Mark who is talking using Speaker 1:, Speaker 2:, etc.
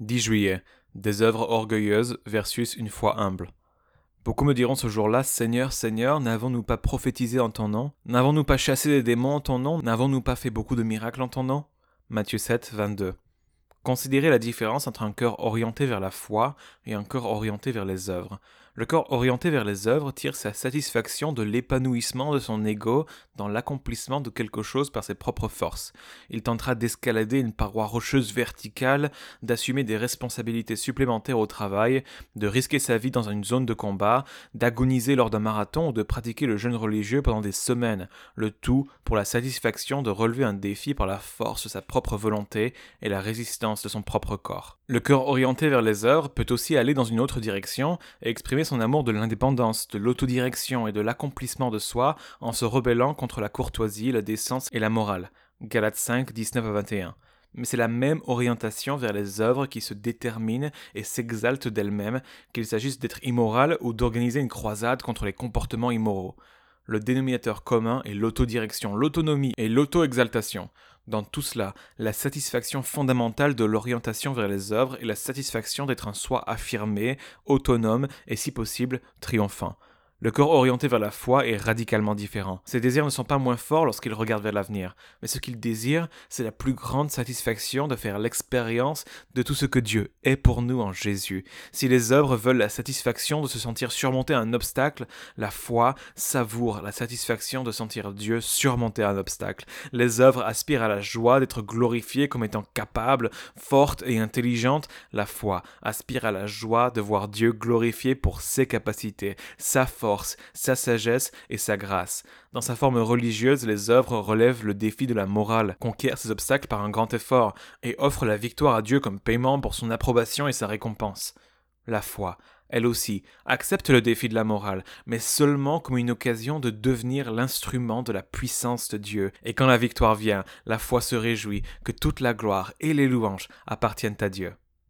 Speaker 1: 10 juillet. Des œuvres orgueilleuses versus une foi humble. Beaucoup me diront ce jour-là, Seigneur, Seigneur, n'avons-nous pas prophétisé en ton nom? N'avons-nous pas chassé des démons en ton nom? N'avons-nous pas fait beaucoup de miracles en ton nom? Matthieu 7, 22. Considérez la différence entre un cœur orienté vers la foi et un cœur orienté vers les œuvres. Le corps orienté vers les œuvres tire sa satisfaction de l'épanouissement de son ego dans l'accomplissement de quelque chose par ses propres forces. Il tentera d'escalader une paroi rocheuse verticale, d'assumer des responsabilités supplémentaires au travail, de risquer sa vie dans une zone de combat, d'agoniser lors d'un marathon ou de pratiquer le jeûne religieux pendant des semaines, le tout pour la satisfaction de relever un défi par la force de sa propre volonté et la résistance de son propre corps. Le cœur orienté vers les œuvres peut aussi aller dans une autre direction et exprimer son amour de l'indépendance, de l'autodirection et de l'accomplissement de soi en se rebellant contre la courtoisie, la décence et la morale. Galates 5, 19 à 21 mais c'est la même orientation vers les œuvres qui se détermine et s'exalte d'elle-même, qu'il s'agisse d'être immoral ou d'organiser une croisade contre les comportements immoraux. Le dénominateur commun est l'autodirection, l'autonomie et l'auto-exaltation. Dans tout cela, la satisfaction fondamentale de l'orientation vers les œuvres est la satisfaction d'être un soi affirmé, autonome et si possible triomphant. Le corps orienté vers la foi est radicalement différent. Ses désirs ne sont pas moins forts lorsqu'il regarde vers l'avenir, mais ce qu'il désire, c'est la plus grande satisfaction de faire l'expérience de tout ce que Dieu est pour nous en Jésus. Si les œuvres veulent la satisfaction de se sentir surmonter un obstacle, la foi savoure la satisfaction de sentir Dieu surmonter un obstacle. Les œuvres aspirent à la joie d'être glorifiées comme étant capables, fortes et intelligentes. La foi aspire à la joie de voir Dieu glorifié pour ses capacités, sa force, sa sagesse et sa grâce. Dans sa forme religieuse, les œuvres relèvent le défi de la morale, conquièrent ces obstacles par un grand effort, et offrent la victoire à Dieu comme paiement pour son approbation et sa récompense. La foi, elle aussi, accepte le défi de la morale, mais seulement comme une occasion de devenir l'instrument de la puissance de Dieu. Et quand la victoire vient, la foi se réjouit que toute la gloire et les louanges appartiennent à Dieu.